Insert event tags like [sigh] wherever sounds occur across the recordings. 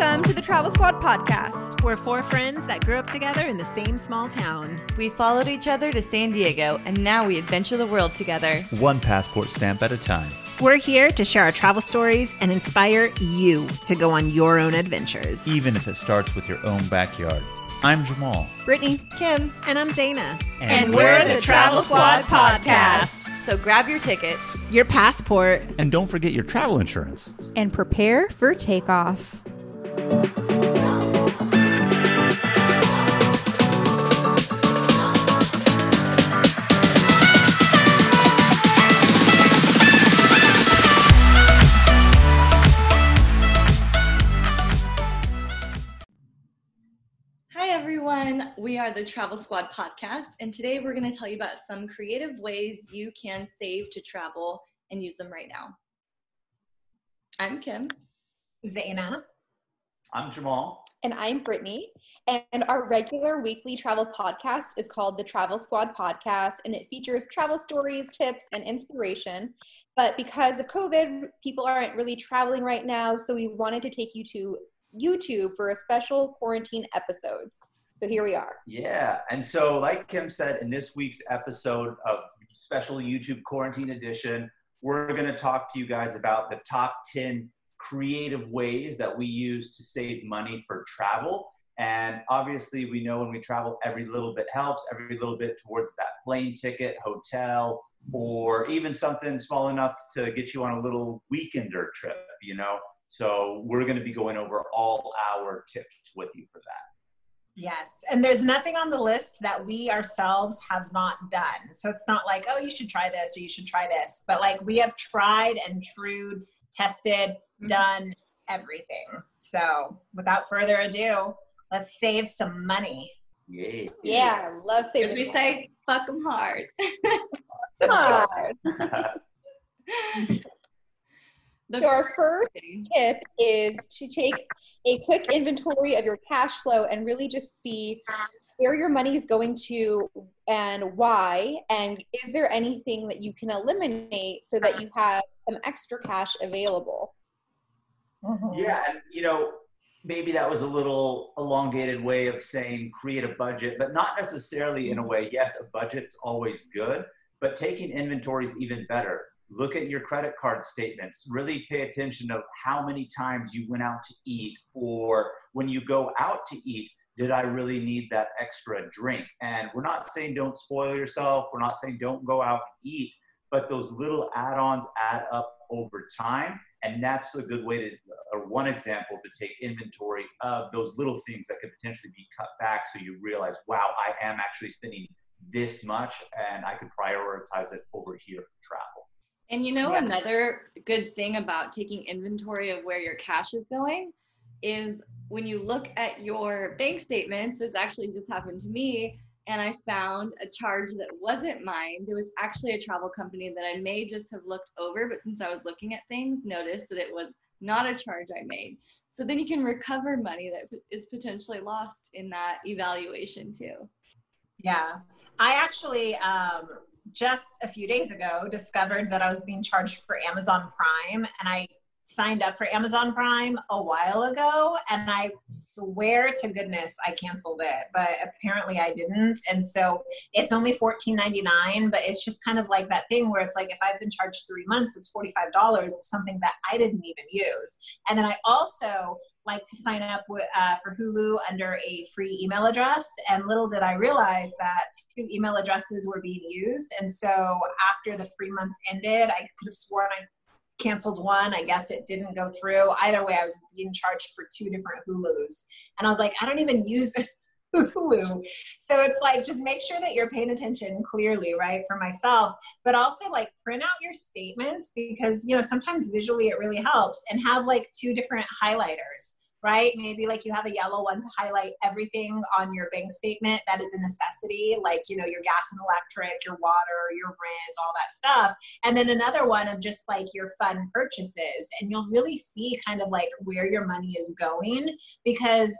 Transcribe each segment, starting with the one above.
Welcome to the Travel Squad podcast. We're four friends that grew up together in the same small town. We followed each other to San Diego, and now we adventure the world together. One passport stamp at a time. We're here to share our travel stories and inspire you to go on your own adventures. Even if it starts with your own backyard. I'm Jamal. Brittany, Kim, And I'm Zaina. and, we're the Travel Squad podcast. So grab your tickets Your passport. And don't forget your travel insurance. and prepare for takeoff. Hi, everyone. We are the Travel Squad podcast, and today we're going to tell you about some creative ways you can save to travel and use them right now. I'm Kim. Zaina. I'm Jamal. And I'm Brittany. And our regular weekly travel podcast is called the Travel Squad Podcast, and it features travel stories, tips, and inspiration. But because of COVID, people aren't really traveling right now, so we wanted to take you to YouTube for a special quarantine episode. So here we are. Yeah. And so, like Kim said, in this week's episode of special YouTube quarantine edition, we're going to talk to you guys about the top 10 creative ways that we use to save money for travel. And obviously, we know when we travel, every little bit helps, every little bit towards that plane ticket, hotel, or even something small enough to get you on a little weekender trip, you know? So, we're going to be going over all our tips with you for that. Yes. And there's nothing on the list that we ourselves have not done. So it's not like, oh, you should try this or you should try this. But like we have tried and trued, tested, mm-hmm. done everything. So without further ado, let's save some money. Yay. Yeah, love As saving. we money. say, fuck them hard. Hard. [laughs] [laughs] The So our first tip is to take a quick inventory of your cash flow and really just see where your money is going to and why and is there anything that you can eliminate so that you have some extra cash available mm-hmm. Yeah, and you know, maybe that was a little elongated way of saying create a budget, but not necessarily in a mm-hmm. way. Yes, a budget's always good, but taking inventory is even better. Look at your credit card statements. Really pay attention of how many times you went out to eat, or when you go out to eat, did I really need that extra drink? And we're not saying don't spoil yourself. We're not saying don't go out and eat, but those little add-ons add up over time and that's a good way to or one example to take inventory of those little things that could potentially be cut back so you realize wow i am actually spending this much and i could prioritize it over here for travel And you know, Yeah. another good thing about taking inventory of where your cash is going is when you look at your bank statements, this actually just happened to me, and I found a charge that wasn't mine. There was actually a travel company that I may just have looked over, but since I was looking at things, noticed that it was not a charge I made. So then you can recover money that is potentially lost in that evaluation too. Yeah. I actually um, just a few days ago discovered that I was being charged for Amazon Prime and I signed up for Amazon Prime a while ago and I swear to goodness I canceled it, but apparently I didn't. And so it's only $14.99, but it's just kind of like that thing where it's like if I've been charged three months, it's $45 of something that I didn't even use. And then I also like to sign up with, uh, for Hulu under a free email address. And little did I realize that two email addresses were being used. And so after the free month ended, I could have sworn I canceled one. I guess it didn't go through. Either way, I was being charged for two different Hulus. And I was like, I don't even use [laughs] Hulu. So it's like just make sure that you're paying attention clearly, right? For myself, but also like print out your statements because you know sometimes visually it really helps and have like two different highlighters right? Maybe like you have a yellow one to highlight everything on your bank statement that is a necessity, like, you know, your gas and electric, your water, your rent, all that stuff. And then another one of just like your fun purchases. And you'll really see kind of like where your money is going because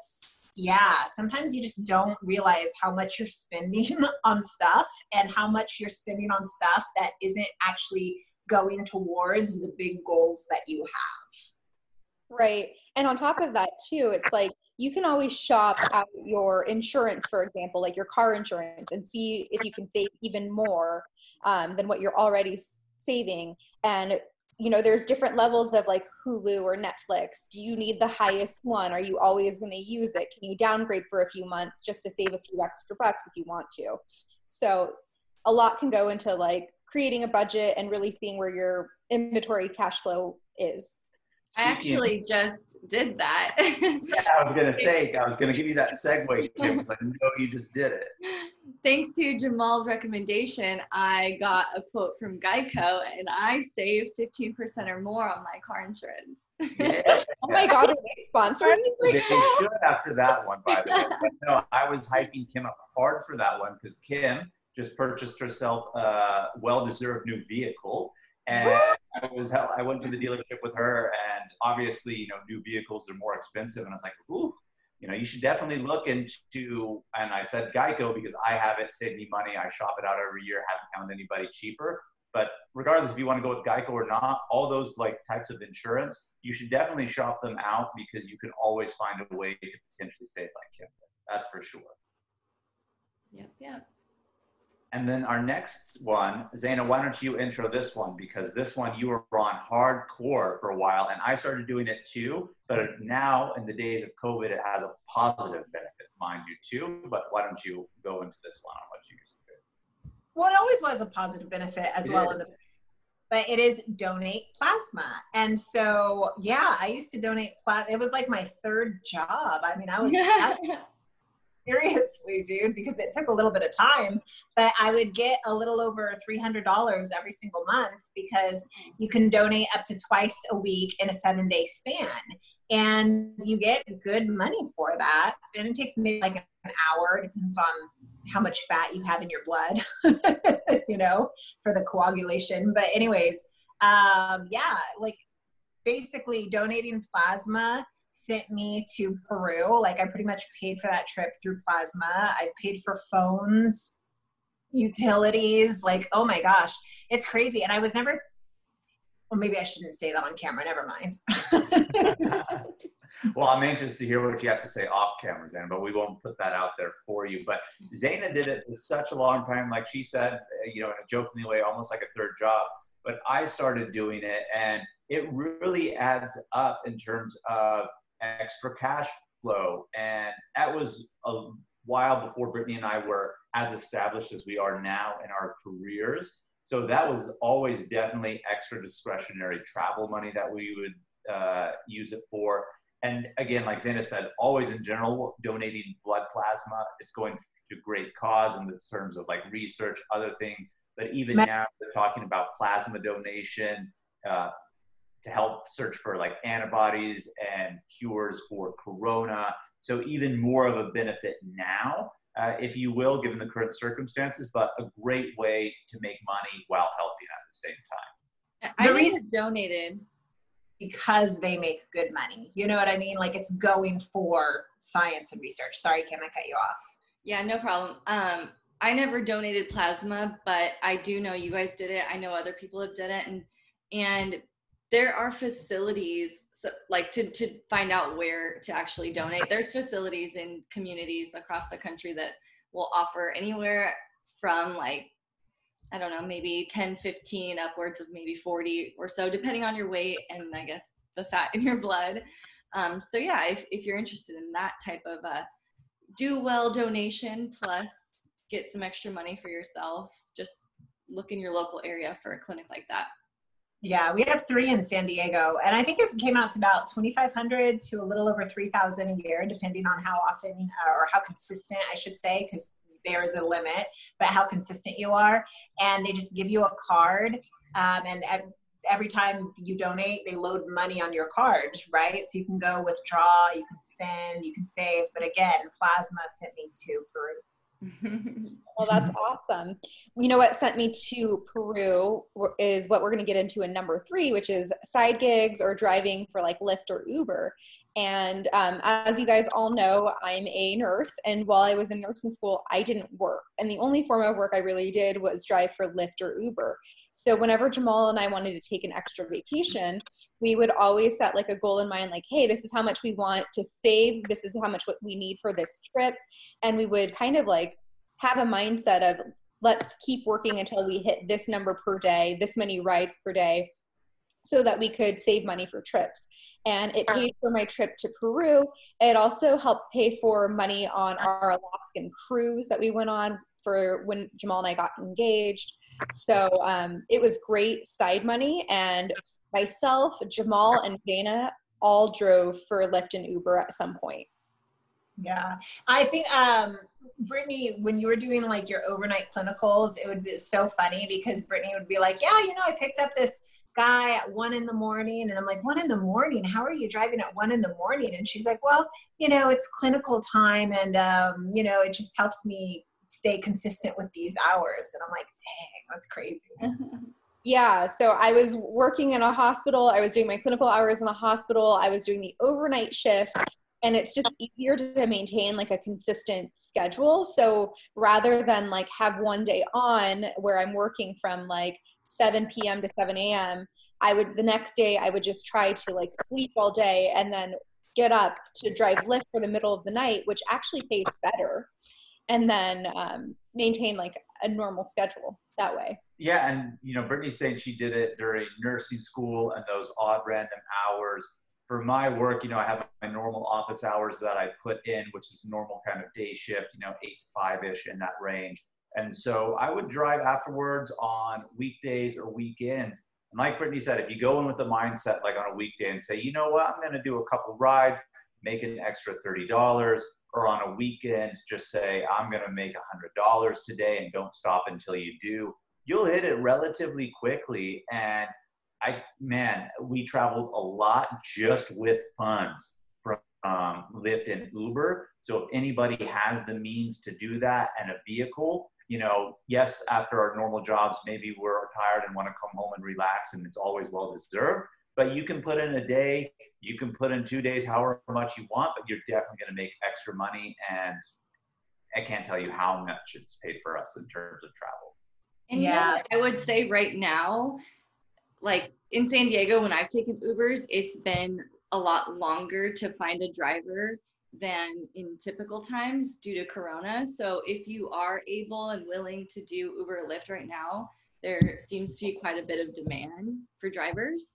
yeah, sometimes you just don't realize how much you're spending [laughs] on stuff and how much you're spending on stuff that isn't actually going towards the big goals that you have. Right. And on top of that, too, it's like you can always shop out your insurance, for example, like your car insurance, and see if you can save even more um, than what you're already saving. And you know, there's different levels of like Hulu or Netflix. Do you need the highest one? Are you always going to use it? Can you downgrade for a few months just to save a few extra bucks if you want to? So, a lot can go into like creating a budget and really seeing where your inventory cash flow is. I actually just did that. yeah, I was gonna say, I was gonna give you that segue, Kim. I was like, no, you just did it. Thanks to Jamal's recommendation, I got a quote from Geico and I saved 15% or more on my car insurance. Yeah. [laughs] oh my god, are they sponsoring They should after that one, by the way. no, I was hyping Kim up hard for that one because Kim just purchased herself a well-deserved new vehicle and I was I went to the dealership with her, and obviously, you know, new vehicles are more expensive, and I was like, ooh, you know, you should definitely look into. And I said Geico because I have it, save me money. I shop it out every year, haven't found anybody cheaper. But regardless if you want to go with Geico or not, all those like types of insurance, you should definitely shop them out because you can always find a way to potentially save like Kim. That's for sure. Yep, yep. And then our next one, Zaina, why don't you intro this one? Because this one you were on hardcore for a while, and I started doing it too. But now, in the days of COVID, it has a positive benefit, mind you, too. But why don't you go into this one on what you used to do? Well, it always was a positive benefit as it well in the but it is donate plasma. And so, yeah, I used to donate plasma. It was like my third job. I mean, I was [laughs] seriously, dude, because it took a little bit of time. But I would get a little over $300 every single month because you can donate up to twice a week in a seven day span. And you get good money for that. And it takes maybe like an hour, depends on how much fat you have in your blood, [laughs] you know, for the coagulation. But, anyways, um, yeah, like basically donating plasma sent me to Peru. Like I pretty much paid for that trip through Plasma. I paid for phones, utilities. Like, oh my gosh, it's crazy. And I was never, well, maybe I shouldn't say that on camera. Never mind. [laughs] well, I'm anxious to hear what you have to say off camera, Zana, but we won't put that out there for you. But Zaina did it for such a long time. Like she said, uh, you know, in a jokingly way, almost like a third job. But I started doing it and it really adds up in terms of extra cash flow. And that was a while before Brittany and I were as established as we are now in our careers. So that was always definitely extra discretionary travel money that we would uh, use it for. And again, like Zaina said, always in general, donating blood plasma, it's going to great cause in the terms of like research, other things. But even now, they're talking about plasma donation, uh, to help search for like antibodies and cures for corona. So even more of a benefit now, uh, if you will, given the current circumstances, but a great way to make money while helping at the same time. I the reason donated because they make good money. You know what I mean? Like it's going for science and research. Sorry, Kim, I cut you off. Yeah, no problem. Um, I never donated plasma, but I do know you guys did it. I know other people have done it, and and there are facilities so like to to find out where to actually donate there's facilities in communities across the country that will offer anywhere from like i don't know maybe 10 15 upwards of maybe 40 or so depending on your weight and i guess the fat in your blood. Um, so yeah if, if you're interested in that type of a do well donation plus get some extra money for yourself just look in your local area for a clinic like that yeah, we have three in San Diego, and I think it came out to about 2,500 to a little over 3,000 a year, depending on how often uh, or how consistent, I should say, because there is a limit, but how consistent you are. And they just give you a card, um, and every time you donate, they load money on your card, right? So you can go withdraw, you can spend, you can save. But again, Plasma sent me to Peru well, that's awesome. You know what sent me to Peru is what we're going to get into in number three, which is side gigs or driving for like Lyft or Uber. And um, as you guys all know, I'm a nurse. And while I was in nursing school, I didn't work. And the only form of work I really did was drive for Lyft or Uber. So whenever Jamal and I wanted to take an extra vacation, we would always set like a goal in mind, like, hey, this is how much we want to save. This is how much we need for this trip. And we would kind of like have a mindset of let's keep working until we hit this number per day, this many rides per day so that we could save money for trips. And it paid for my trip to Peru. It also helped pay for money on our Alaskan cruise that we went on for when Jamal and I got engaged. So um, it was great side money. And myself, Jamal, and Dana all drove for Lyft and Uber at some point. Yeah, I think um, Brittany, when you were doing like your overnight clinicals, it would be so funny because Brittany would be like, "Yeah, you know, I picked up this guy at one in the morning. And I'm like, one in the morning? How are you driving at one in the morning? And she's like, well, you know, it's clinical time and, um, you know, it just helps me stay consistent with these hours. And I'm like, dang, that's crazy. [laughs] Yeah, so I was working in a hospital. I was doing my clinical hours in a hospital. I was doing the overnight shift and it's just easier to maintain like a consistent schedule so rather than like have one day on where i'm working from like 7 p.m. to 7 a.m. I would the next day I would just try to like sleep all day and then get up to drive Lyft for the middle of the night, which actually pays better, and then um, maintain like a normal schedule that way. Yeah, and you know, Brittany's saying she did it during nursing school and those odd random hours. For my work, you know, I have my normal office hours that I put in, which is normal kind of day shift, you know, eight to five ish in that range. And so I would drive afterwards on weekdays or weekends. And like Brittany said, if you go in with the mindset like on a weekday and say, you know what, I'm going to do a couple rides, make an extra $30, or on a weekend, just say, I'm going to make $100 today and don't stop until you do, you'll hit it relatively quickly. And I, man, we traveled a lot just with funds from um, Lyft and Uber. So if anybody has the means to do that and a vehicle, you know, yes, after our normal jobs, maybe we're tired and want to come home and relax, and it's always well deserved. But you can put in a day, you can put in two days, however much you want, but you're definitely going to make extra money. And I can't tell you how much it's paid for us in terms of travel. And yeah, I would say right now, like in San Diego, when I've taken Ubers, it's been a lot longer to find a driver than in typical times due to Corona. So if you are able and willing to do Uber or Lyft right now, there seems to be quite a bit of demand for drivers.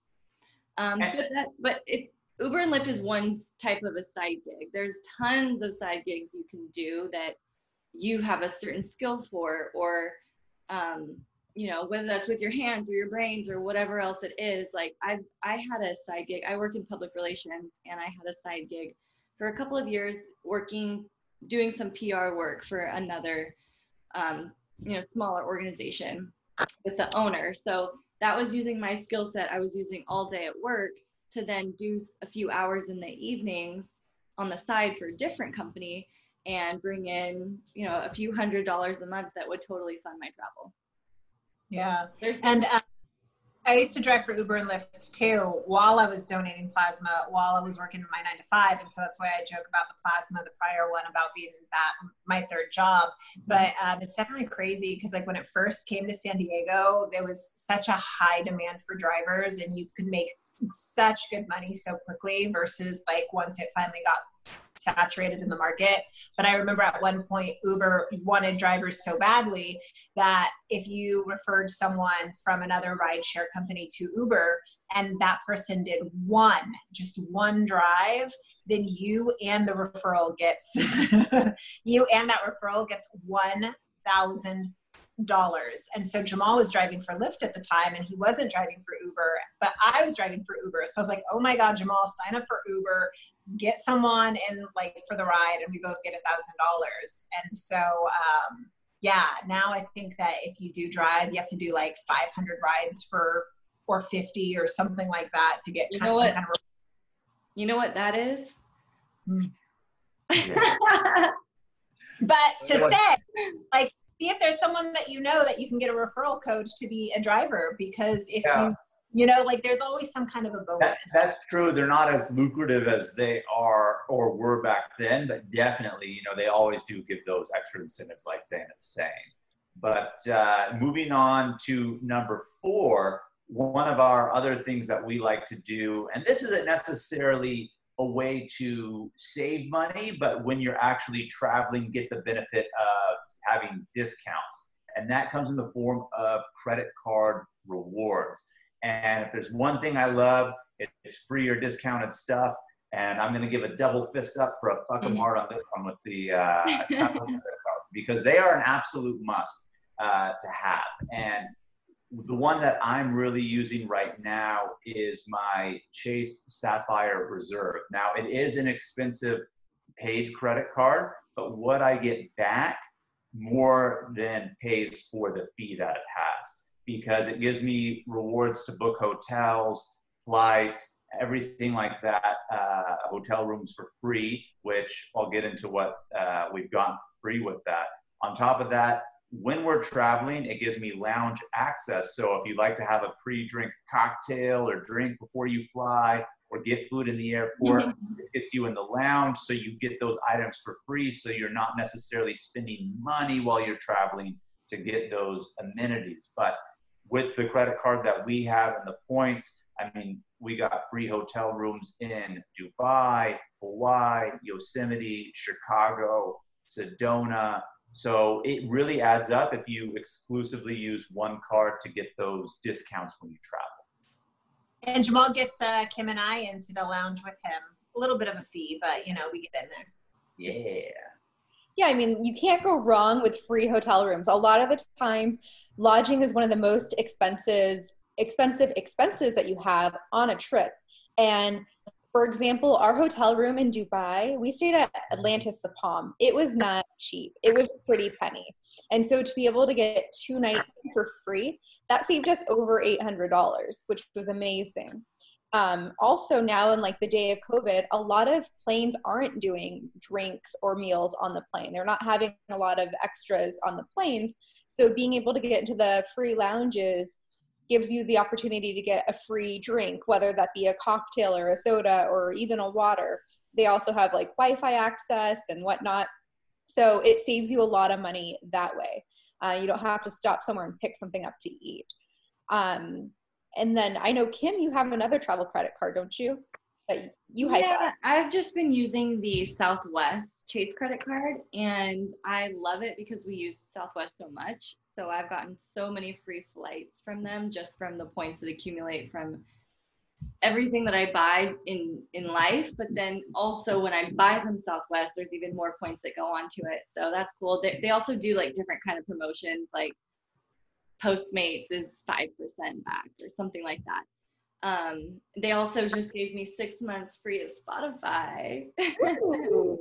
Um, but that, but it, Uber and Lyft is one type of a side gig. There's tons of side gigs you can do that you have a certain skill for, or um, you know, whether that's with your hands or your brains or whatever else it is. Like I, I had a side gig. I work in public relations, and I had a side gig for a couple of years working, doing some PR work for another, um, you know, smaller organization with the owner. So that was using my skill set I was using all day at work to then do a few hours in the evenings on the side for a different company and bring in, you know, a few hundred dollars a month that would totally fund my travel. Yeah. There's and uh, I used to drive for Uber and Lyft too while I was donating plasma while I was working in my nine to five. And so that's why I joke about the plasma, the prior one about being that my third job. But um, it's definitely crazy because like when it first came to San Diego, there was such a high demand for drivers and you could make such good money so quickly versus like once it finally got saturated in the market. But I remember at one point, Uber wanted drivers so badly that if you referred someone from another rideshare company to Uber and that person did one, just one drive, then you and the referral gets, [laughs] you and that referral gets $1,000. And so Jamal was driving for Lyft at the time and he wasn't driving for Uber, but I was driving for Uber. So I was like, oh my God, Jamal, sign up for Uber get someone in like for the ride and we both get a thousand dollars. And so um yeah now i think that if you do drive you have to do like 500 rides for or 50 or something like that to get you know what? kind of you know what that is? [laughs] But to say like see if there's someone that you know that you can get a referral code to be a driver because if Yeah. you you know like there's always some kind of a bonus That, that's true. They're not as lucrative as they are or were back then, but definitely, you know, they always do give those extra incentives, like Zane is saying. But uh, moving on to number four, one of our other things that we like to do, and this isn't necessarily a way to save money, but when you're actually traveling, get the benefit of having discounts. And that comes in the form of credit card rewards. And if there's one thing I love, it's free or discounted stuff. And I'm going to give a double fist up for a 'em hard on this one with the uh, [laughs] because they are an absolute must uh, to have. And the one that I'm really using right now is my Chase Sapphire Reserve. Now, it is an expensive paid credit card, but what I get back more than pays for the fee that it has because it gives me rewards to book hotels, flights, everything like that, uh, hotel rooms for free, which I'll get into what uh, we've gotten free with that. On top of that, when we're traveling, it gives me lounge access. So if you'd like to have a pre-drink cocktail or drink before you fly or get food in the airport, this gets you in the lounge so you get those items for free so you're not necessarily spending money while you're traveling to get those amenities. But with the credit card that we have and the points, I mean, we got free hotel rooms in Dubai, Hawaii, Yosemite, Chicago, Sedona. So it really adds up if you exclusively use one card to get those discounts when you travel. and jamal gets uh, kim and i into the lounge with him a little bit of a fee but you know we get in there Yeah. Yeah, I mean, you can't go wrong with free hotel rooms. A lot of the times, lodging is one of the most expensive, expensive expenses that you have on a trip. And for example, our hotel room in Dubai, we stayed at Atlantis the Palm. It was not cheap. It was a pretty penny. And so to be able to get two nights for free, that saved us over $800, which was amazing um, also now in like the day of covid a lot of planes aren't doing drinks or meals on the plane. They're not having a lot of extras on the planes. So being able to get into the free lounges gives you the opportunity to get a free drink whether that be a cocktail or a soda or even a water. They also have like wi-fi access and whatnot. So it saves you a lot of money that way. Uh, you don't have to stop somewhere and pick something up to eat. Um, and then I know Kim, you have another travel credit card, don't you? That you hype yeah, up. I've just been using the Southwest Chase credit card and I love it because we use Southwest so much. So I've gotten so many free flights from them just from the points that accumulate from everything that I buy in in life, but then also when I buy from Southwest, there's even more points that go onto it. So that's cool. They, they also do like different kind of promotions like Postmates is 5% back or something like that. Um, they also just gave me six months free of Spotify. [laughs] so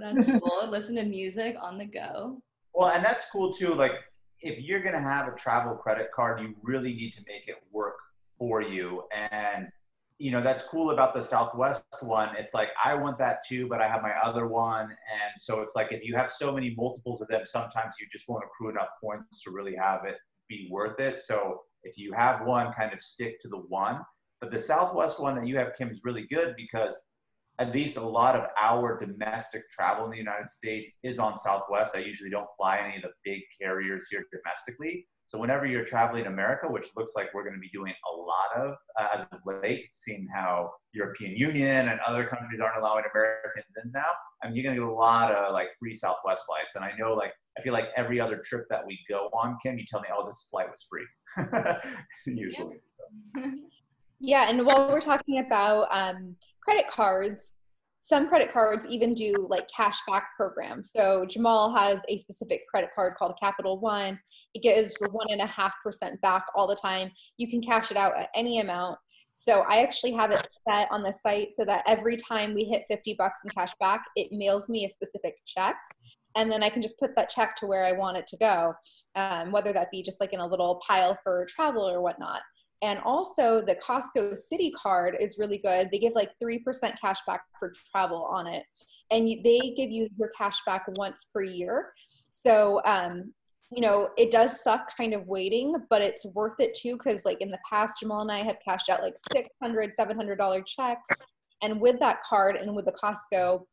that's cool. Listen to music on the go. Well, and that's cool too. Like, if you're going to have a travel credit card, you really need to make it work for you. And, you know, that's cool about the Southwest one. It's like, I want that too, but I have my other one. And so it's like, if you have so many multiples of them, sometimes you just won't accrue enough points to really have it be worth it. So If you have one, kind of stick to the one. But the Southwest one that you have, Kim, is really good because at least a lot of our domestic travel in the United States is on Southwest. I usually don't fly any of the big carriers here domestically. So whenever you're traveling America, which looks like we're going to be doing a lot of uh, as of late, seeing how European Union and other countries aren't allowing Americans in now, I mean, you're going to get a lot of like free Southwest flights. And I know like, I feel like every other trip that we go on, Kim, you tell me, oh, this flight was free, [laughs] usually. [laughs] Yeah, and while we're talking about um, credit cards, some credit cards even do like cash back programs. So Jamal has a specific credit card called Capital One. It gives one and a half percent back all the time. You can cash it out at any amount. So I actually have it set on the site so that every time we hit 50 bucks in cash back, it mails me a specific check. And then I can just put that check to where I want it to go, um, whether that be just like in a little pile for travel or whatnot. And also the Costco Citi card is really good. They give like 3% cash back for travel on it. And they give you your cash back once per year. So, um, you know, it does suck kind of waiting, but it's worth it too. Cause like in the past, Jamal and I have cashed out like $600, $700 checks. And with that card and with the Costco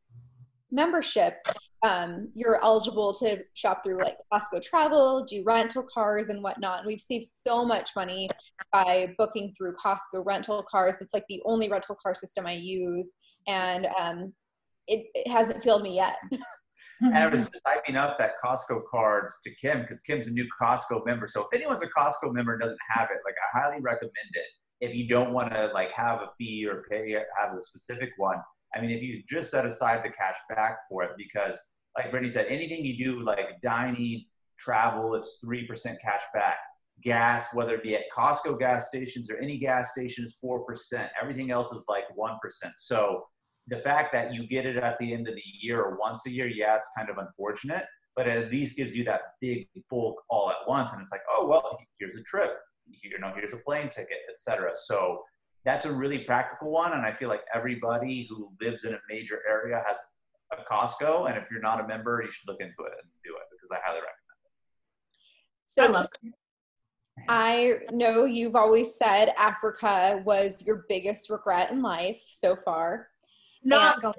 membership, um, you're eligible to shop through like Costco Travel, do rental cars and whatnot. And we've saved so much money by booking through Costco rental cars. It's like the only rental car system I use, and um, it, it hasn't failed me yet. and [laughs] I was just typing up that Costco card to Kim because Kim's a new Costco member. So if anyone's a Costco member and doesn't have it, like I highly recommend it. If you don't want to like have a fee or pay have a specific one, I mean, if you just set aside the cash back for it, because like Brittany said, anything you do like dining, travel, it's 3% cash back. Gas, whether it be at Costco gas stations or any gas station is 4%. Everything else is like 1%. So the fact that you get it at the end of the year or once a year, yeah, it's kind of unfortunate, but it at least gives you that big bulk all at once. And it's like, oh, well, here's a trip, you know, here's a plane ticket, etc. So that's a really practical one. And I feel like everybody who lives in a major area has a Costco. And if you're not a member, you should look into it and do it because I highly recommend it. So I, love I know you've always said Africa was your biggest regret in life so far. Not and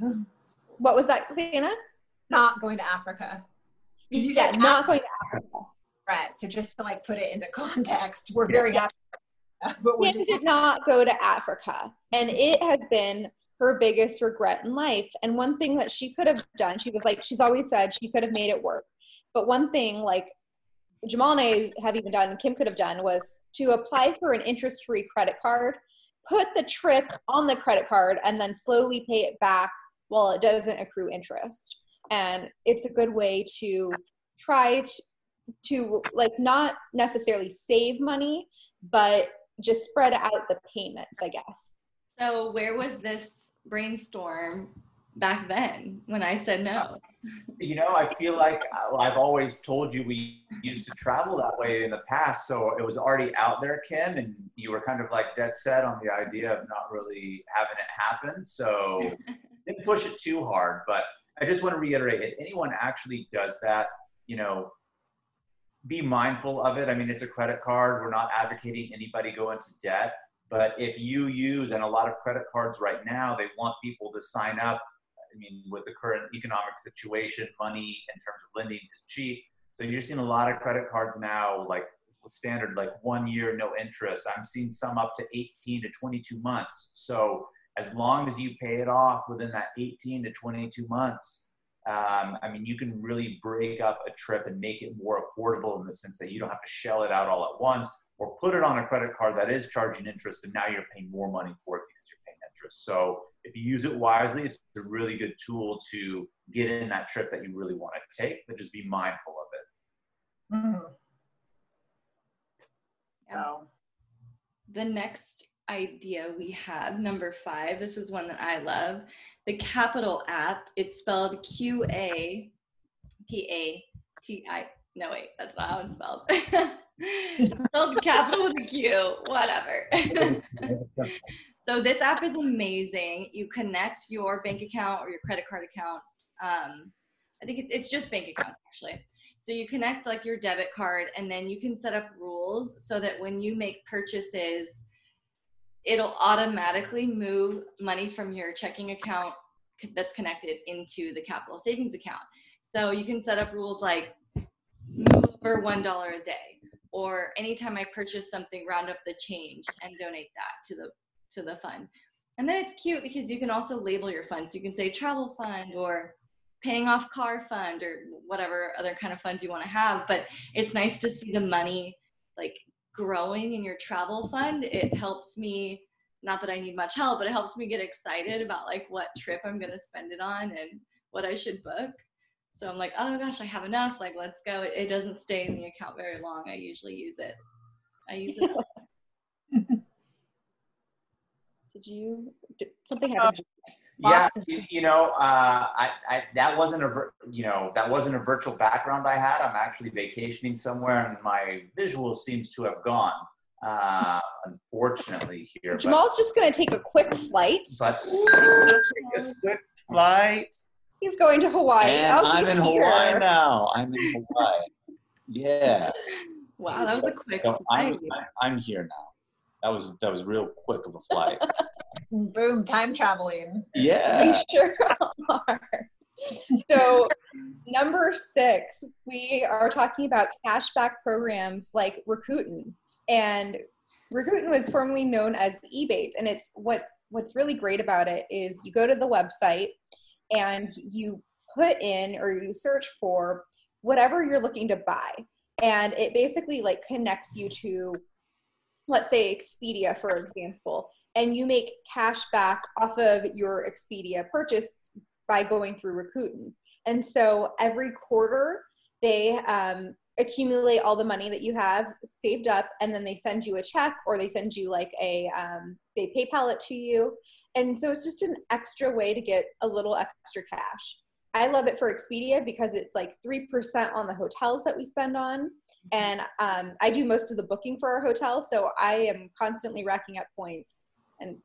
going. [laughs] What was that, Sienna? Not going to Africa. You yeah, not going to Africa. Right. So just to like put it into [laughs] context, we're very happy [laughs] but we just- did not go to Africa, and it has been her biggest regret in life. And one thing that she could have done, she was like, she's always said she could have made it work. But one thing, like Jamal and I have even done, Kim could have done, was to apply for an interest-free credit card, put the trip on the credit card, and then slowly pay it back while it doesn't accrue interest. And it's a good way to try to, to like not necessarily save money, but just spread out the payments, I guess. So where was this brainstorm back then when I said no? You know, I feel like uh, I've always told you we used to travel that way in the past. So it was already out there, Kim, and you were kind of like dead set on the idea of not really having it happen. So [laughs] didn't push it too hard. But I just want to reiterate if anyone actually does that, you know, be mindful of it. I mean, it's a credit card. We're not advocating anybody go into debt. But if you use, and a lot of credit cards right now, they want people to sign up. I mean, with the current economic situation, money in terms of lending is cheap. So you're seeing a lot of credit cards now, like standard, like one year, no interest. I'm seeing some up to 18 to 22 months. So as long as you pay it off within that 18 to 22 months, um, I mean, you can really break up a trip and make it more affordable in the sense that you don't have to shell it out all at once or put it on a credit card that is charging interest and now you're paying more money for it because you're paying interest. So if you use it wisely, it's a really good tool to get in that trip that you really want to take, but just be mindful of it. Mm-hmm. Yeah. The next idea we had, number five, this is one that I love the Qapital app. It's spelled Q A P A T I. No, wait, that's not how it's spelled. [laughs] it's spelled capital with a Q, whatever. [laughs] so this app is amazing. You connect your bank account or your credit card accounts. Um, I think it's just bank accounts actually. So you connect like your debit card and then you can set up rules so that when you make purchases, it'll automatically move money from your checking account that's connected into the Qapital savings account. So you can set up rules like move over $1 a day or anytime I purchase something, round up the change and donate that to the to the fund. And then it's cute because you can also label your funds. You can say travel fund or paying off car fund or whatever other kind of funds you want to have but it's nice to see the money like growing in your travel fund it helps me not that i need much help but it helps me get excited about like what trip i'm going to spend it on and what i should book. So i'm like oh gosh i have enough like let's go. It, it doesn't stay in the account very long. I usually use it. I use it. [laughs] Did you did something happen yeah, you, you, know, uh, I, I, that wasn't a, you know, that wasn't a virtual background I had. I'm actually vacationing somewhere, and my visual seems to have gone. Uh, unfortunately, here. Jamal's but, just going to take a quick flight. But take a quick flight. He's going to Hawaii. And oh, I'm in here. Hawaii now. I'm in Hawaii. Yeah. Wow, that was a quick. So I'm, I'm here now. That was that was real quick of a flight. [laughs] Boom, time traveling. Yeah. We sure [laughs] are. So, number six, we are talking about cashback programs like Rakuten. And Rakuten was formerly known as Ebates. And it's what what's really great about it is you go to the website and you put in or you search for whatever you're looking to buy. And it basically like connects you to let's say Expedia, for example, and you make cash back off of your Expedia purchase by going through Rakuten. And so every quarter, they um, accumulate all the money that you have saved up, and then they send you a check or they send you like a, um, they PayPal it to you. And so it's just an extra way to get a little extra cash. I love it for Expedia because it's like 3% on the hotels that we spend on. And um, I do most of the booking for our hotel. So I am constantly racking up points and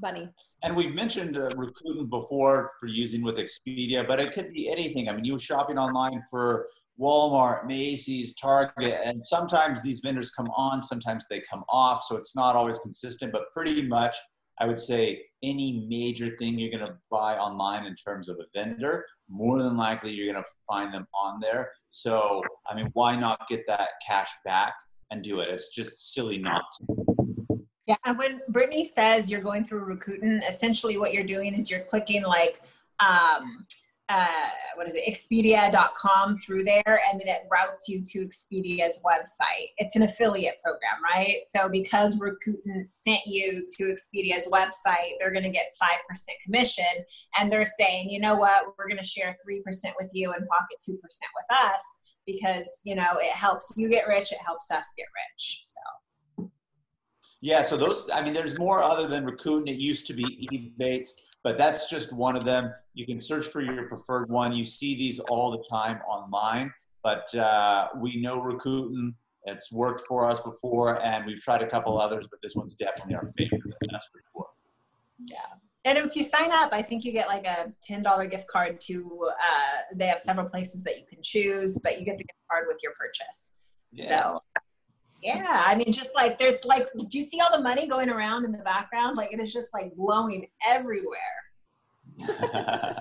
money. And we've mentioned uh, Rakuten before for using with Expedia, but it could be anything. I mean, you were shopping online for Walmart, Macy's, Target, and sometimes these vendors come on, sometimes they come off. So it's not always consistent, but pretty much I would say any major thing you're going to buy online in terms of a vendor, more than likely you're going to find them on there. So, I mean, why not get that cash back and do it? It's just silly not to. Yeah, and when Brittany says you're going through Rakuten, essentially what you're doing is you're clicking like um, uh, what is it, Expedia.com through there, and then it routes you to Expedia's website. It's an affiliate program, right? So because Rakuten sent you to Expedia's website, they're going to get 5% commission, and they're saying, you know what, we're going to share 3% with you and pocket 2% with us because, you know, it helps you get rich, it helps us get rich. So. Yeah, so those, I mean, there's more other than Rakuten. It used to be Ebates but that's just one of them. You can search for your preferred one. You see these all the time online, but uh, we know Rakuten. It's worked for us before, and we've tried a couple others, but this one's definitely our favorite. That's for sure. Yeah. And if you sign up, I think you get like a $10 gift card to, uh, they have several places that you can choose, but you get the gift card with your purchase. Yeah. So yeah, I mean, just like there's like, do you see all the money going around in the background? Like it is just like blowing everywhere. [laughs]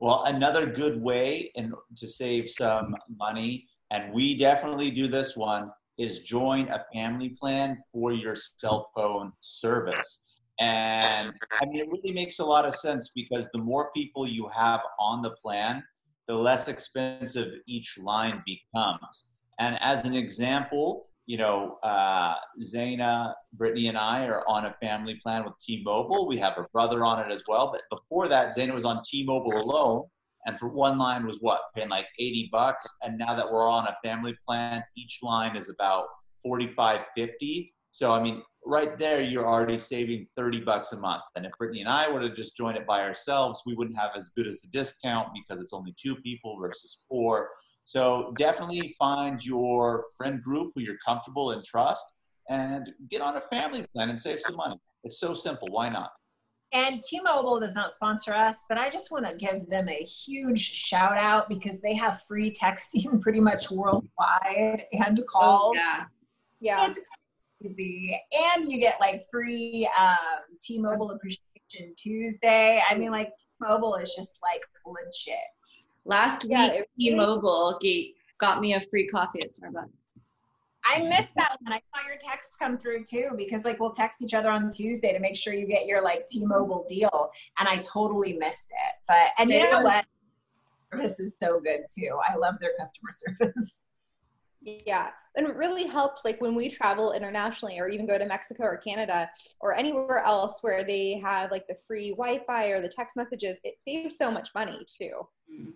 well, another good way in, to save some money, and we definitely do this one, is join a family plan for your cell phone service. And I mean, it really makes a lot of sense because the more people you have on the plan, the less expensive each line becomes. And as an example, you know, uh, Zaina, Brittany, and I are on a family plan with T-Mobile. We have her brother on it as well. But before that, Zaina was on T-Mobile alone, and for one line was what paying like 80 bucks. And now that we're on a family plan, each line is about 45, 50. So I mean, right there, you're already saving 30 bucks a month. And if Brittany and I were to just join it by ourselves, we wouldn't have as good as a discount because it's only two people versus four. So definitely find your friend group who you're comfortable and trust and get on a family plan and save some money. It's so simple. Why not? And T-Mobile does not sponsor us, but I just want to give them a huge shout out because they have free texting [laughs] pretty much worldwide and calls. Oh, yeah. Yeah. It's crazy. And you get like free um, T-Mobile Appreciation Tuesday. I mean, like T-Mobile is just like legit. Last Yeah, week, it really- T-Mobile gate got me a free coffee at Starbucks. I missed that one. I saw your text come through too because like we'll text each other on Tuesday to make sure you get your like T-Mobile deal, and I totally missed it. But and you know what? Service is so good too. I love their customer [laughs] service. Yeah, and it really helps like when we travel internationally or even go to Mexico or Canada or anywhere else where they have like the free Wi-Fi or the text messages. It saves so much money too. Mm-hmm.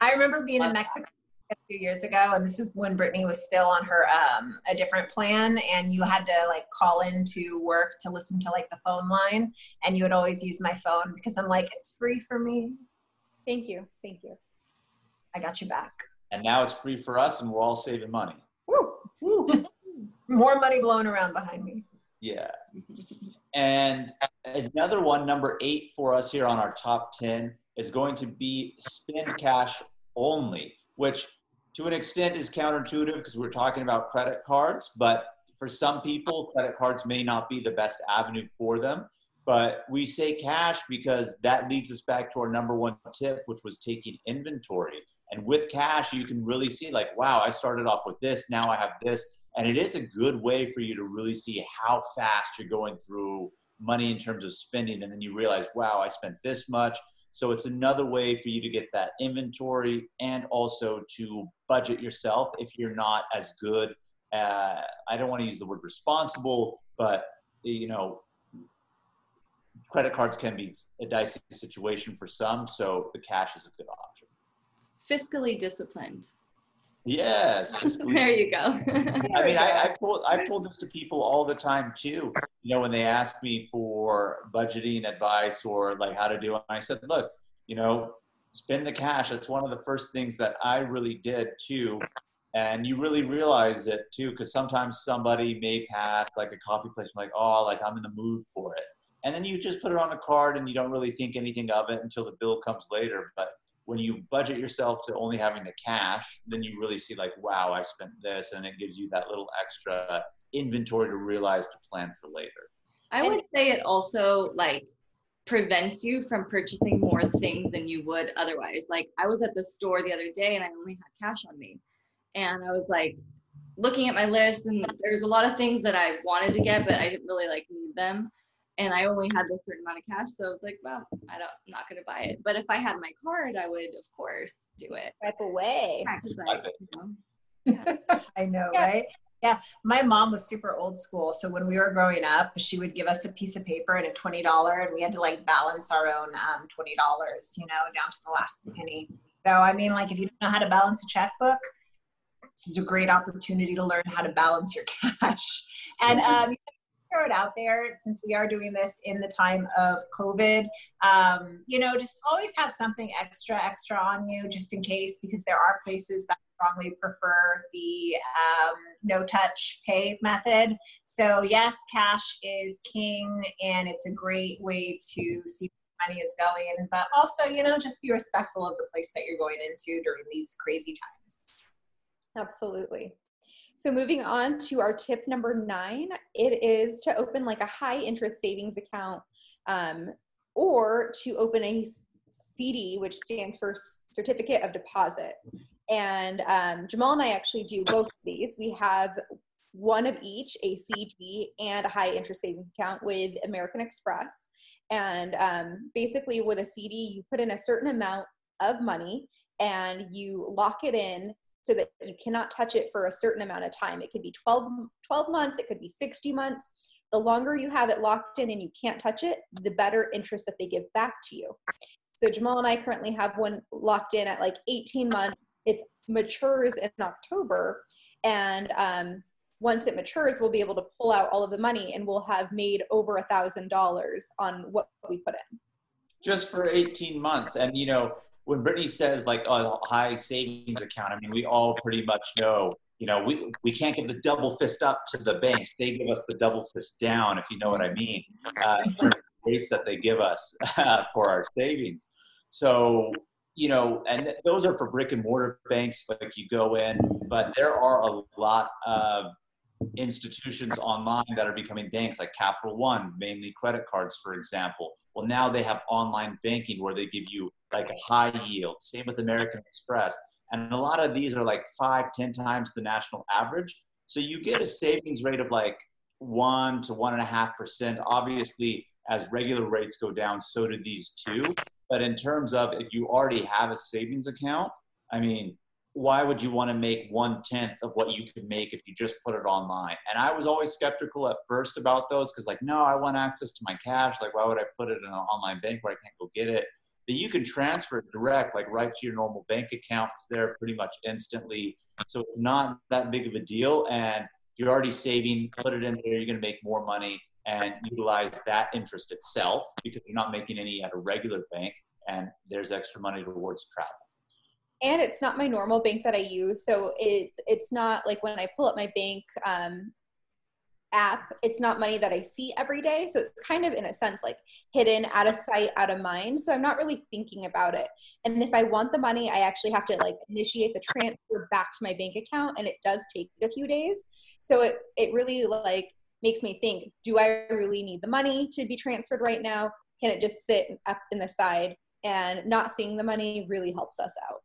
I remember being in Mexico a few years ago, and this is when Brittany was still on her um, a different plan, and you had to like call into work to listen to like the phone line, and you would always use my phone because I'm like, it's free for me. Thank you, thank you. I got you back. And now it's free for us, and we're all saving money. Woo. Woo. [laughs] More money blowing around behind me. Yeah. And another one, number eight for us here on our top 10, is going to be spend cash only, which to an extent is counterintuitive because we're talking about credit cards. But for some people, credit cards may not be the best avenue for them. But we say cash because that leads us back to our number one tip, which was taking inventory. And with cash, you can really see, like, wow, I started off with this, now I have this. And it is a good way for you to really see how fast you're going through money in terms of spending. And then you realize, wow, I spent this much. So it's another way for you to get that inventory and also to budget yourself if you're not as good. Uh, I don't want to use the word responsible, but you know, credit cards can be a dicey situation for some. So the cash is a good option. Fiscally disciplined. Yes. [laughs] There you go. [laughs] I mean, I, I've, told, I've told this to people all the time too. You know, when they ask me for budgeting advice or like how to do it, I said, look, you know, spend the cash. That's one of the first things that I really did too. And you really realize it too, because sometimes somebody may pass like a coffee place, like, oh, like I'm in the mood for it. And then you just put it on a card and you don't really think anything of it until the bill comes later. But when you budget yourself to only having the cash, then you really see like, wow, I spent this, and it gives you that little extra inventory to realize to plan for later. I would say it also like prevents you from purchasing more things than you would otherwise. Like I was at the store the other day and I only had cash on me. And I was like looking at my list and there's a lot of things that I wanted to get, but I didn't really like need them. And I only had this certain amount of cash. So I was like, well, I don't, I'm not going to buy it. But if I had my card, I would, of course, do it. Swipe away. Yeah, 'cause I, you know, [laughs] I know, Yeah. right? Yeah, my mom was super old school. So when we were growing up, she would give us a piece of paper and a twenty dollar, and we had to like balance our own um, twenty dollars, you know, down to the last penny. So I mean, like if you don't know how to balance a checkbook, this is a great opportunity to learn how to balance your [laughs] cash. And um, you know, throw it out there since we are doing this in the time of COVID. Um, you know, just always have something extra, extra on you just in case, because there are places that strongly prefer the um, no touch pay method. So, yes, cash is king and it's a great way to see money is going, but also, you know, just be respectful of the place that you're going into during these crazy times. Absolutely. So moving on to our tip number nine, it is to open like a high interest savings account um, or to open a CD, which stands for Certificate of Deposit. And um, Jamal and I actually do both of these. We have one of each, a CD and a high interest savings account with American Express. And um, basically, with a CD, you put in a certain amount of money and you lock it in so that you cannot touch it for a certain amount of time. It could be 12, 12 months, it could be 60 months. The longer you have it locked in and you can't touch it, the better interest that they give back to you. So Jamal and I currently have one locked in at like 18 months. It matures in October, and um, once it matures, we'll be able to pull out all of the money, and we'll have made over a thousand dollars on what we put in. Just for 18 months. And, you know, when Brittany says like a high savings account, I mean, we all pretty much know, you know, we, we can't give the double fist up to the banks. They give us the double fist down, if you know what I mean. Uh, rates that they give us for our savings. So, you know, and those are for brick and mortar banks, like you go in, but there are a lot of institutions online that are becoming banks like Capital One, mainly credit cards, for example. Well, now they have online banking where they give you like a high yield. Same with American Express. And a lot of these are like five, ten times the national average. So you get a savings rate of like one to one and a half percent. Obviously, as regular rates go down, so do these too. But in terms of if you already have a savings account, I mean, why would you want to make one tenth of what you could make if you just put it online? And I was always skeptical at first about those because, like, no, I want access to my cash. Like, why would I put it in an online bank where I can't go get it? But you can transfer it direct, like right to your normal bank accounts there pretty much instantly. So it's not that big of a deal. And you're already saving, put it in there, you're going to make more money and utilize that interest itself because you're not making any at a regular bank. And there's extra money towards travel and it's not my normal bank that I use. So it's it's not like when I pull up my bank um, app, it's not money that I see every day. So it's kind of in a sense like hidden, out of sight, out of mind. So I'm not really thinking about it. And if I want the money, I actually have to like initiate the transfer back to my bank account, and it does take a few days. So it it really like makes me think: Do I really need the money to be transferred right now? Can it just sit up in the side? And not seeing the money really helps us out.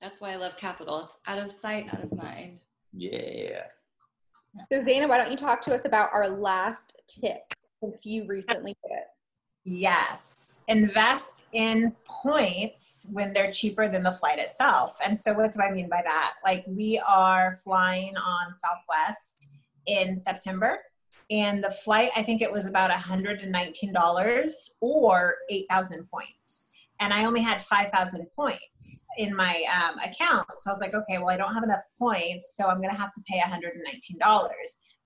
That's why I love Qapital. It's out of sight, out of mind. Yeah. So, Zana, why don't you talk to us about our last tip if you recently did it? Yes. Invest in points when they're cheaper than the flight itself. And so, what do I mean by that? Like, we are flying on Southwest in September, and the flight, I think it was about $119 or 8,000 points and I only had 5,000 points in my um, account. So I was like, okay, well, I don't have enough points, so I'm going to have to pay $119.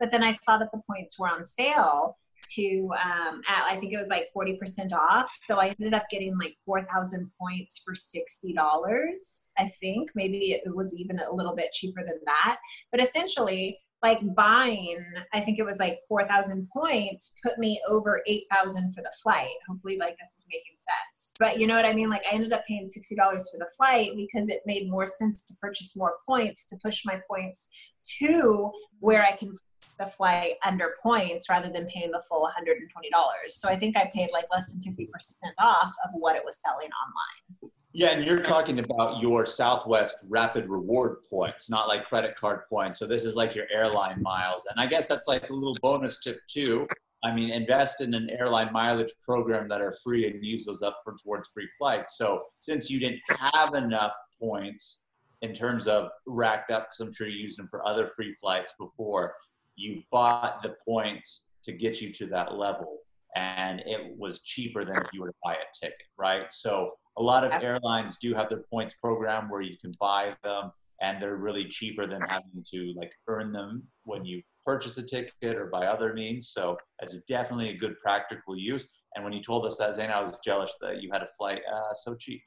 But then I saw that the points were on sale to, um, at, I think it was like 40% off. So I ended up getting like 4,000 points for $60, I think. Maybe it was even a little bit cheaper than that. But essentially, like buying, I think it was like 4,000 points, put me over 8,000 for the flight. Hopefully, like this is making sense. But you know what I mean? Like I ended up paying $60 for the flight because it made more sense to purchase more points to push my points to where I can the flight under points rather than paying the full $120. So I think I paid like less than 50% off of what it was selling online. Yeah, and you're talking about your Southwest Rapid Reward points, not like credit card points. So this is like your airline miles. And I guess that's like a little bonus tip too. I mean, invest in an airline mileage program that are free and use those up for towards free flights. So since you didn't have enough points in terms of racked up, because I'm sure you used them for other free flights before, you bought the points to get you to that level. And it was cheaper than if you were to buy a ticket, right? So a lot of airlines do have their points program where you can buy them and they're really cheaper than having to like earn them when you purchase a ticket or by other means. So it's definitely a good practical use. And when you told us that, Zaina, I was jealous that you had a flight uh, so cheap.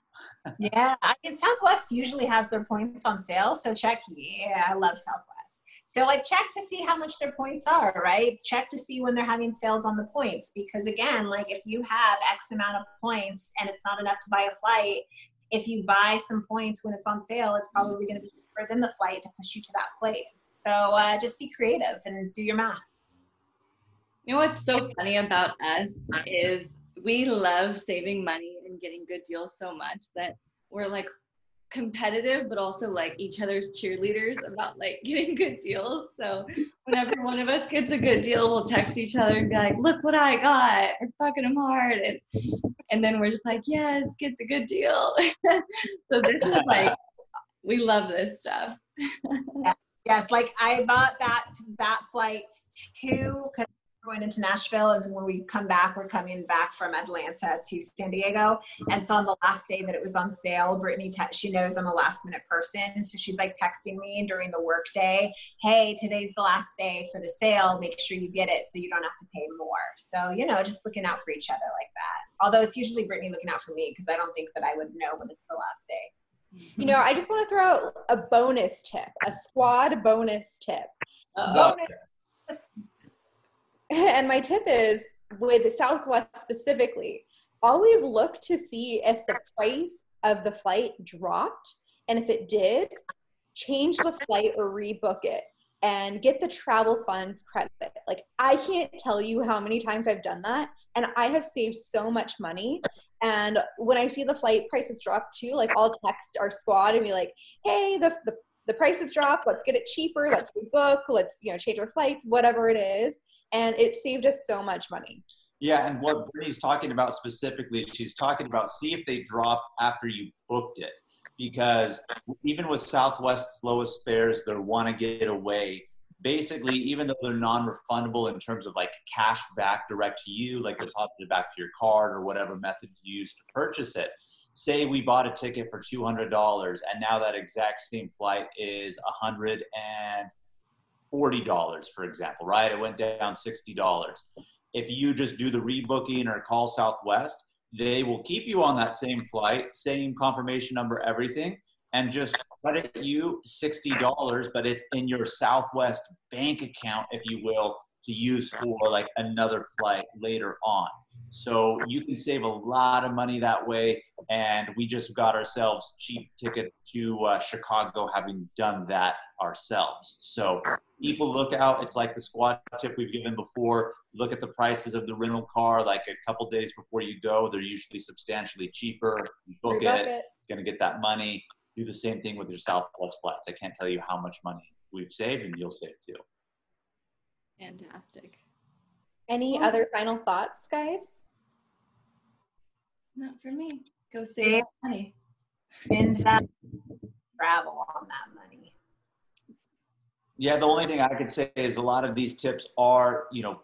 [laughs] yeah, I mean, Southwest usually has their points on sale. So check. Yeah, I love Southwest. So like check to see how much their points are, right? Check to see when they're having sales on the points because again, like if you have X amount of points and it's not enough to buy a flight, if you buy some points when it's on sale, it's probably going to be cheaper than the flight to push you to that place. So uh, just be creative and do your math. You know what's so funny about us is we love saving money and getting good deals so much that we're like competitive but also like each other's cheerleaders about like [laughs] getting good deals. So whenever one of us gets a good deal we'll text each other and be like look what i got. It's fucking them hard. And, and then we're just like yes get the good deal. [laughs] So this is like we love this stuff. [laughs] Yes like i bought that that flight too because going into Nashville, and then when we come back, we're coming back from Atlanta to San Diego. And so on the last day that it was on sale, Brittany, te- she knows I'm a last minute person, so she's like texting me during the work day, "Hey, today's the last day for the sale. Make sure you get it so you don't have to pay more." So you know, just looking out for each other like that. Although it's usually Brittany looking out for me because I don't think that I would know when it's the last day. You know, I just want to throw out a bonus tip, a squad bonus tip. Uh, bonus [laughs] And my tip is with Southwest specifically, always look to see if the price of the flight dropped. And if it did, change the flight or rebook it and get the travel funds credit. Like, I can't tell you how many times I've done that. And I have saved so much money. And when I see the flight prices drop too, like I'll text our squad and be like, hey, the, the, the prices drop. Let's get it cheaper. Let's rebook. Let's, you know, change our flights, whatever it is. And it saved us so much money. Yeah, and what Brittany's talking about specifically, she's talking about see if they drop after you booked it. Because even with Southwest's lowest fares, they want to get away. Basically, even though they're non-refundable in terms of like cash back direct to you, like deposited back to your card or whatever method you use to purchase it. Say we bought a ticket for two hundred dollars, and now that exact same flight is a hundred and forty dollars, for example, right? It went down sixty dollars if you just do the rebooking or call Southwest, they will keep you on that same flight, same confirmation number, everything, and just credit you $60, but it's in your Southwest bank account, if you will, to use for like another flight later on. So you can save a lot of money that way. And we just got ourselves cheap ticket to uh, Chicago, having done that ourselves. So people look out. It's like the squad tip we've given before. Look at the prices of the rental car like a couple days before you go. They're usually substantially cheaper. You book it, it. You're going to get that money. Do the same thing with your Southwest flights. I can't tell you how much money we've saved, and you'll save too. Fantastic. Any other final thoughts, guys? Not for me. Go save money. Spend that uh, travel on that money. Yeah, the only thing I could say is a lot of these tips are, you know,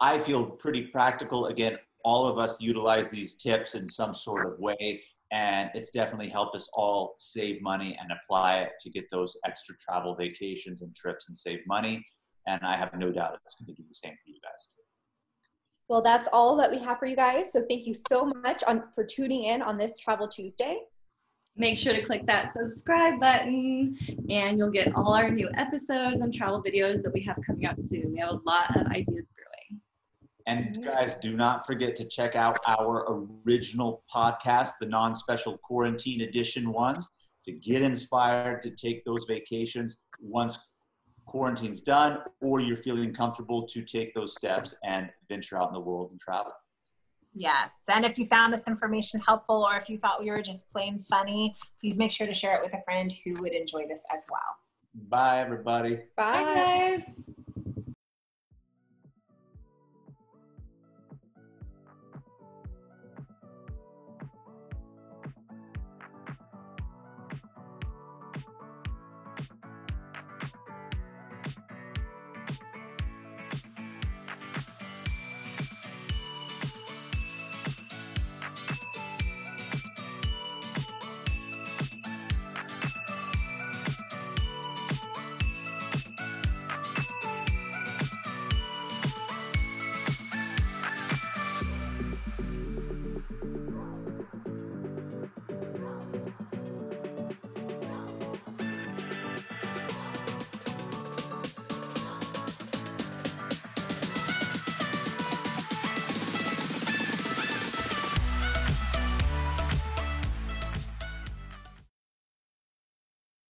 I feel pretty practical. Again, all of us utilize these tips in some sort of way, and it's definitely helped us all save money and apply it to get those extra travel vacations and trips and save money. And I have no doubt it's going to do the same for you guys too. Well, that's all that we have for you guys. So thank you so much on for tuning in on this Travel Tuesday. Make sure to click that subscribe button and you'll get all our new episodes and travel videos that we have coming out soon. We have a lot of ideas brewing. And guys, do not forget to check out our original podcast, the non special quarantine edition ones, to get inspired to take those vacations once quarantine's done or you're feeling comfortable to take those steps and venture out in the world and travel. Yes. And if you found this information helpful or if you thought we were just plain funny, please make sure to share it with a friend who would enjoy this as well. Bye, everybody. Bye, Bye guys.